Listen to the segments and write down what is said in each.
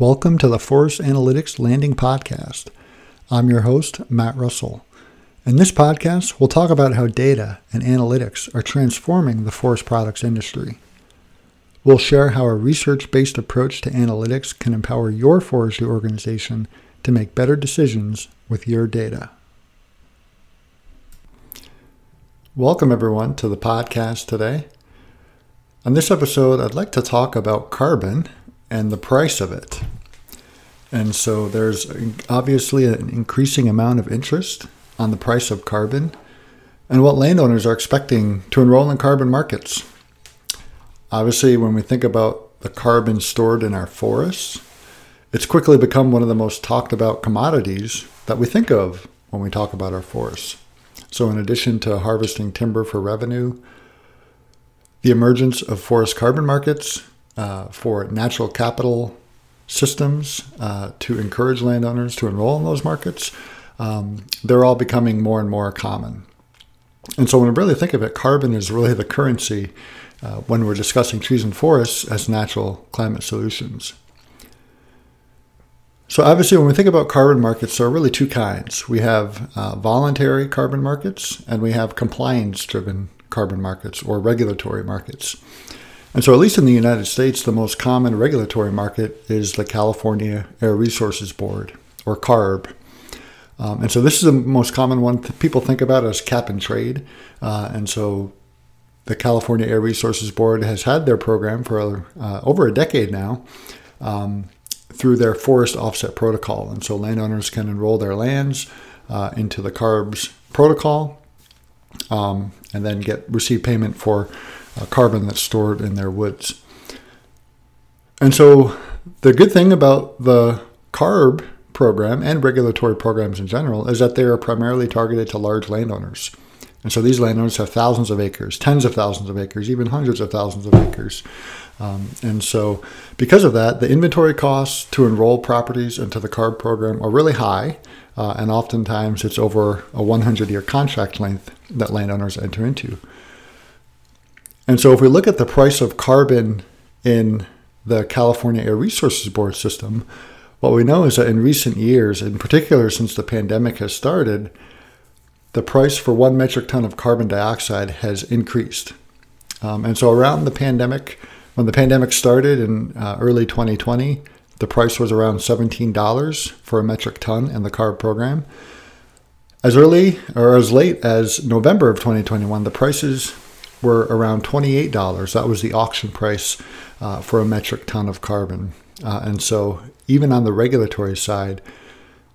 Welcome to the Forest Analytics Landing Podcast. I'm your host, Matt Russell. In this podcast, we'll talk about how data and analytics are transforming the forest products industry. We'll share how a research based approach to analytics can empower your forestry organization to make better decisions with your data. Welcome, everyone, to the podcast today. On this episode, I'd like to talk about carbon and the price of it. And so there's obviously an increasing amount of interest on the price of carbon and what landowners are expecting to enroll in carbon markets. Obviously, when we think about the carbon stored in our forests, it's quickly become one of the most talked about commodities that we think of when we talk about our forests. So, in addition to harvesting timber for revenue, the emergence of forest carbon markets uh, for natural capital systems uh, to encourage landowners to enroll in those markets, um, they're all becoming more and more common. And so, when we really think of it, carbon is really the currency uh, when we're discussing trees and forests as natural climate solutions. So, obviously, when we think about carbon markets, there are really two kinds. We have uh, voluntary carbon markets and we have compliance driven carbon markets or regulatory markets. And so, at least in the United States, the most common regulatory market is the California Air Resources Board, or CARB. Um, and so, this is the most common one people think about as cap and trade. Uh, and so, the California Air Resources Board has had their program for uh, over a decade now um, through their forest offset protocol. And so, landowners can enroll their lands uh, into the CARB's protocol um, and then get receive payment for uh, carbon that's stored in their woods. And so, the good thing about the CARB program and regulatory programs in general is that they are primarily targeted to large landowners. And so these landowners have thousands of acres, tens of thousands of acres, even hundreds of thousands of acres. Um, and so, because of that, the inventory costs to enroll properties into the CARB program are really high. Uh, and oftentimes it's over a 100 year contract length that landowners enter into. And so, if we look at the price of carbon in the California Air Resources Board system, what we know is that in recent years, in particular since the pandemic has started, the price for one metric ton of carbon dioxide has increased. Um, and so, around the pandemic, when the pandemic started in uh, early 2020, the price was around $17 for a metric ton in the CARB program. As early or as late as November of 2021, the prices were around $28. That was the auction price uh, for a metric ton of carbon. Uh, and so, even on the regulatory side,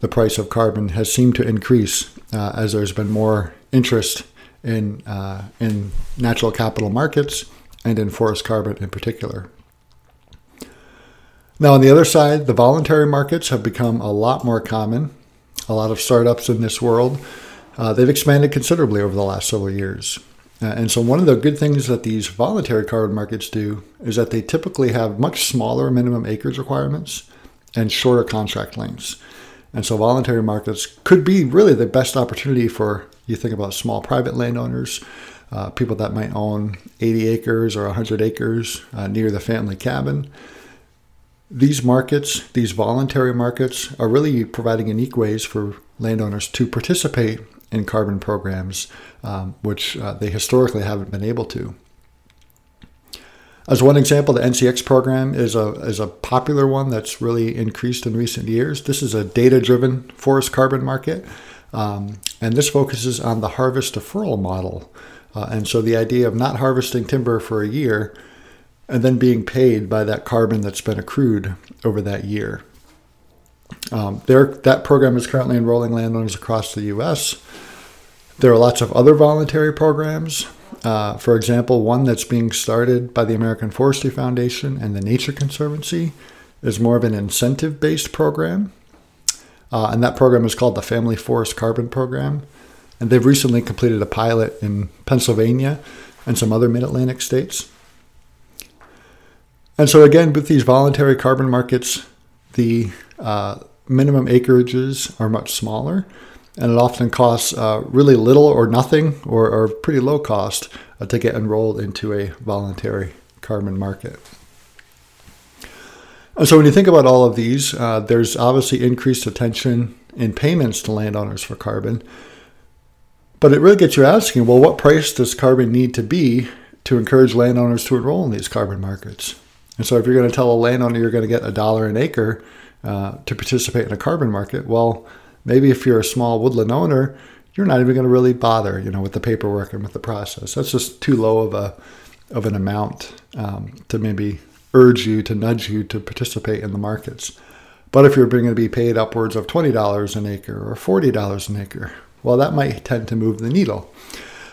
the price of carbon has seemed to increase uh, as there's been more interest in, uh, in natural capital markets and in forest carbon in particular. Now, on the other side, the voluntary markets have become a lot more common. A lot of startups in this world, uh, they've expanded considerably over the last several years. Uh, and so, one of the good things that these voluntary carbon markets do is that they typically have much smaller minimum acreage requirements and shorter contract lengths. And so, voluntary markets could be really the best opportunity for you think about small private landowners, uh, people that might own 80 acres or 100 acres uh, near the family cabin. These markets, these voluntary markets, are really providing unique ways for landowners to participate in carbon programs, um, which uh, they historically haven't been able to. As one example, the NCX program is a, is a popular one that's really increased in recent years. This is a data driven forest carbon market, um, and this focuses on the harvest deferral model. Uh, and so the idea of not harvesting timber for a year and then being paid by that carbon that's been accrued over that year. Um, that program is currently enrolling landowners across the U.S. There are lots of other voluntary programs. Uh, for example, one that's being started by the American Forestry Foundation and the Nature Conservancy is more of an incentive based program. Uh, and that program is called the Family Forest Carbon Program. And they've recently completed a pilot in Pennsylvania and some other mid Atlantic states. And so, again, with these voluntary carbon markets, the uh, minimum acreages are much smaller, and it often costs uh, really little or nothing or, or pretty low cost uh, to get enrolled into a voluntary carbon market. So when you think about all of these, uh, there's obviously increased attention in payments to landowners for carbon. But it really gets you asking, well, what price does carbon need to be to encourage landowners to enroll in these carbon markets? And so if you're going to tell a landowner you're going to get a dollar an acre uh, to participate in a carbon market, well, maybe if you're a small woodland owner, you're not even going to really bother, you know, with the paperwork and with the process. That's just too low of a of an amount um, to maybe urge you to nudge you to participate in the markets. But if you're going to be paid upwards of $20 an acre or $40 an acre, well, that might tend to move the needle.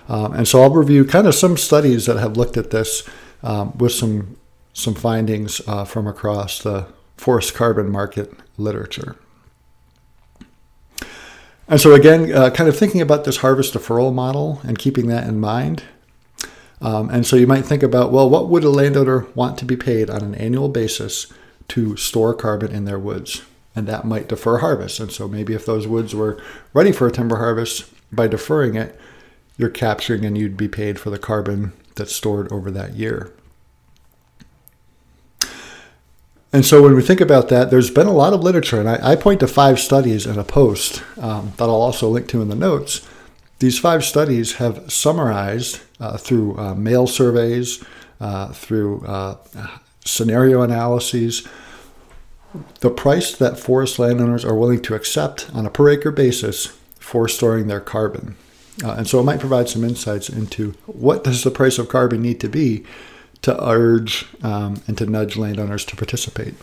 Um, and so I'll review kind of some studies that have looked at this um, with some some findings uh, from across the forest carbon market literature. And so again, uh, kind of thinking about this harvest deferral model and keeping that in mind. Um, and so you might think about, well, what would a landowner want to be paid on an annual basis to store carbon in their woods? And that might defer harvest. And so maybe if those woods were ready for a timber harvest, by deferring it, you're capturing and you'd be paid for the carbon that's stored over that year. And so when we think about that, there's been a lot of literature, and I, I point to five studies in a post um, that I'll also link to in the notes. These five studies have summarized uh, through uh, mail surveys, uh, through uh, scenario analyses, the price that forest landowners are willing to accept on a per acre basis for storing their carbon. Uh, and so it might provide some insights into what does the price of carbon need to be to urge um, and to nudge landowners to participate.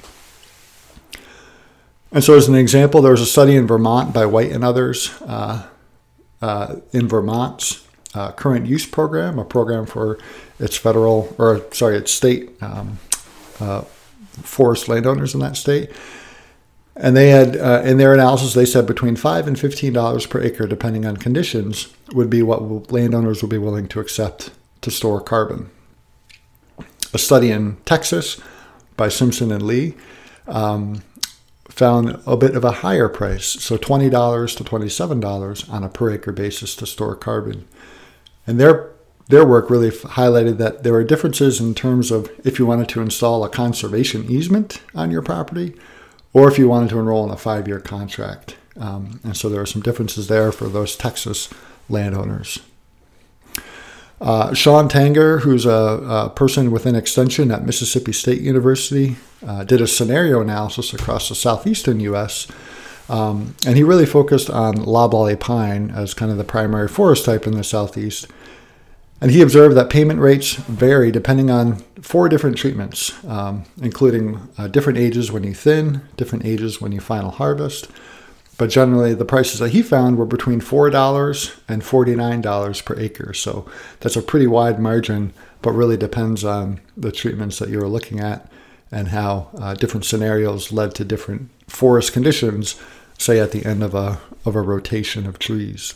And so, as an example, there was a study in Vermont by White and others uh, uh, in Vermont's uh, current use program, a program for its federal or sorry, its state um, uh, forest landowners in that state. And they had, uh, in their analysis, they said between five and fifteen dollars per acre, depending on conditions, would be what landowners would be willing to accept to store carbon a study in Texas by Simpson and Lee um, found a bit of a higher price, so $20 to $27 on a per acre basis to store carbon. And their their work really highlighted that there are differences in terms of if you wanted to install a conservation easement on your property or if you wanted to enroll in a five year contract. Um, and so there are some differences there for those Texas landowners. Uh, Shaun Tanger, who's a, a, person within Extension at Mississippi State University, uh, did a scenario analysis across the southeastern U.S. Um, and he really focused on loblolly pine as kind of the primary forest type in the southeast. And he observed that payment rates vary depending on four different treatments, um, including uh, different ages when you thin, different ages when you final harvest, but generally, the prices that he found were between $4 and $49 per acre. So that's a pretty wide margin, but really depends on the treatments that you're looking at and how uh, different scenarios led to different forest conditions, say at the end of a, of a rotation of trees.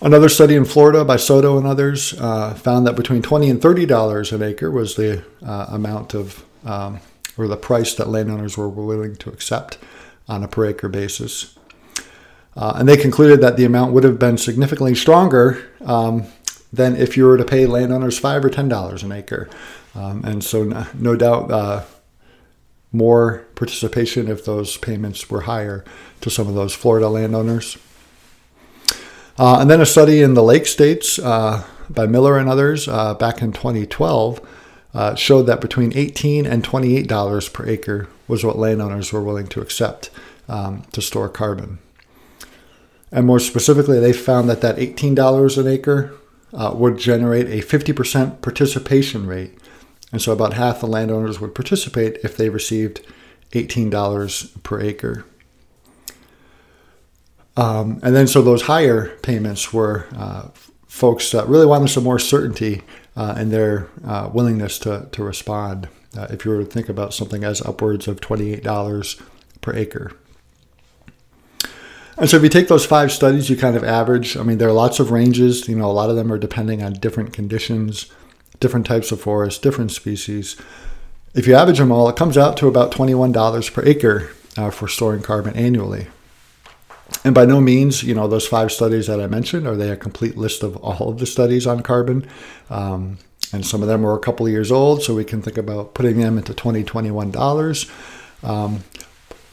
Another study in Florida by Soto and others uh, found that between 20 and $30 an acre was the uh, amount of, um, or the price that landowners were willing to accept on a per acre basis. Uh, and they concluded that the amount would have been significantly stronger um, than if you were to pay landowners five or ten dollars an acre. Um, and so, no, no doubt, uh, more participation if those payments were higher to some of those Florida landowners. Uh, and then a study in the Lake States uh, by Miller and others uh, back in 2012 uh, showed that between 18 and 28 dollars per acre was what landowners were willing to accept um, to store carbon. And more specifically, they found that that $18 an acre uh, would generate a 50% participation rate. And so about half the landowners would participate if they received $18 per acre. Um, and then so those higher payments were uh, folks that really wanted some more certainty uh, in their uh, willingness to, to respond uh, if you were to think about something as upwards of $28 per acre. And so if you take those five studies, you kind of average. I mean, there are lots of ranges. You know, a lot of them are depending on different conditions, different types of forests, different species. If you average them all, it comes out to about $21 per acre uh, for storing carbon annually. And by no means, you know, those five studies that I mentioned, are they a complete list of all of the studies on carbon? Um, and some of them were a couple of years old, so we can think about putting them into 2021 dollars. Um,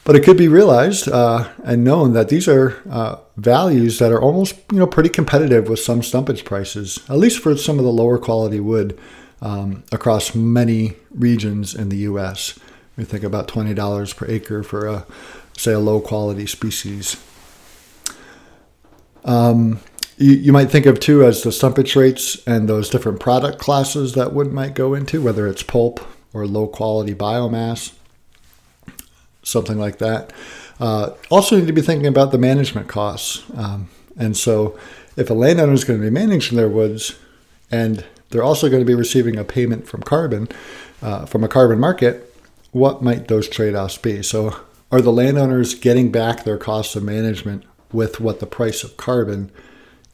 but it could be realized uh, and known that these are uh, values that are almost you know pretty competitive with some stumpage prices, at least for some of the lower quality wood um, across many regions in the U.S. We think about twenty dollars per acre for a say a low quality species. Um, you, might think of too as the stumpage rates and those different product classes that wood might go into, whether it's pulp or low quality biomass, something like that. Uh, also, need to be thinking about the management costs. Um, and so, if a landowner is going to be managing their woods and they're also going to be receiving a payment from carbon, uh, from a carbon market, what might those trade offs be? So, are the landowners getting back their costs of management with what the price of carbon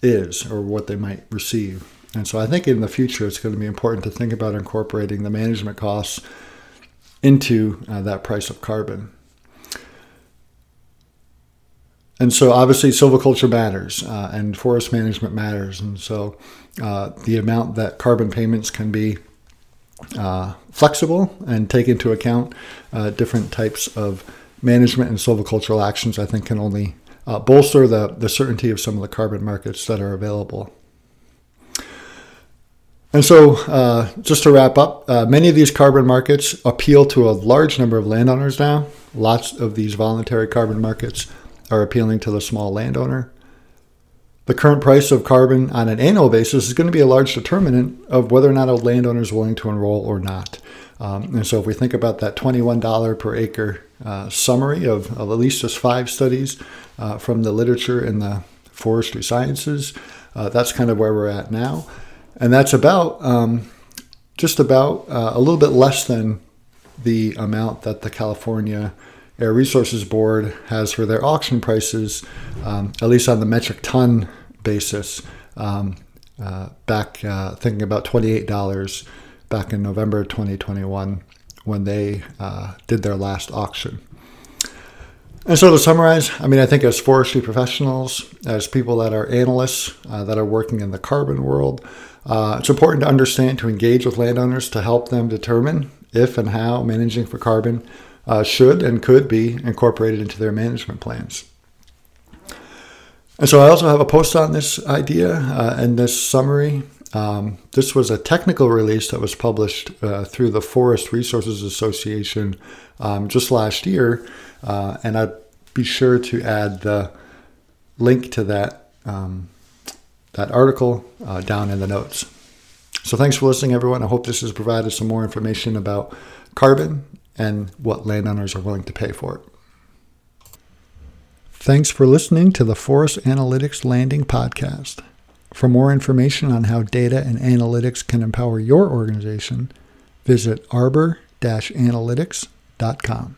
is or what they might receive? And so I think in the future it's going to be important to think about incorporating the management costs into uh, that price of carbon. And so obviously silviculture matters uh, and forest management matters. And so uh, the amount that carbon payments can be uh, flexible and take into account uh, different types of management and silvicultural actions, I think can only uh, bolster the, the certainty of some of the carbon markets that are available. And so, uh, just to wrap up, uh, many of these carbon markets appeal to a large number of landowners now. Lots of these voluntary carbon markets are appealing to the small landowner. The current price of carbon on an annual basis is going to be a large determinant of whether or not a landowner is willing to enroll or not. Um, and so, if we think about that $21 per acre uh, summary of, of, at least just five studies uh, from the literature in the forestry sciences, uh, that's kind of where we're at now. And that's about um, just about uh, a little bit less than the amount that the California Air Resources Board has for their auction prices, um, at least on the metric ton basis, um, uh, back uh, thinking about $28 back in November 2021 when they uh, did their last auction. And so to summarize, I mean, I think as forestry professionals, as people that are analysts uh, that are working in the carbon world, uh, it's important to understand to engage with landowners to help them determine if and how managing for carbon uh, should and could be incorporated into their management plans. And so I also have a post on this idea uh, and this summary. Um, this was a technical release that was published uh, through the Forest Resources Association um, just last year, uh, and I'd be sure to add the link to that um, that article uh, down in the notes. So thanks for listening, everyone. I hope this has provided some more information about carbon and what landowners are willing to pay for it. Thanks for listening to the Forest Analytics Landing Podcast. For more information on how data and analytics can empower your organization, visit arbor-analytics.com.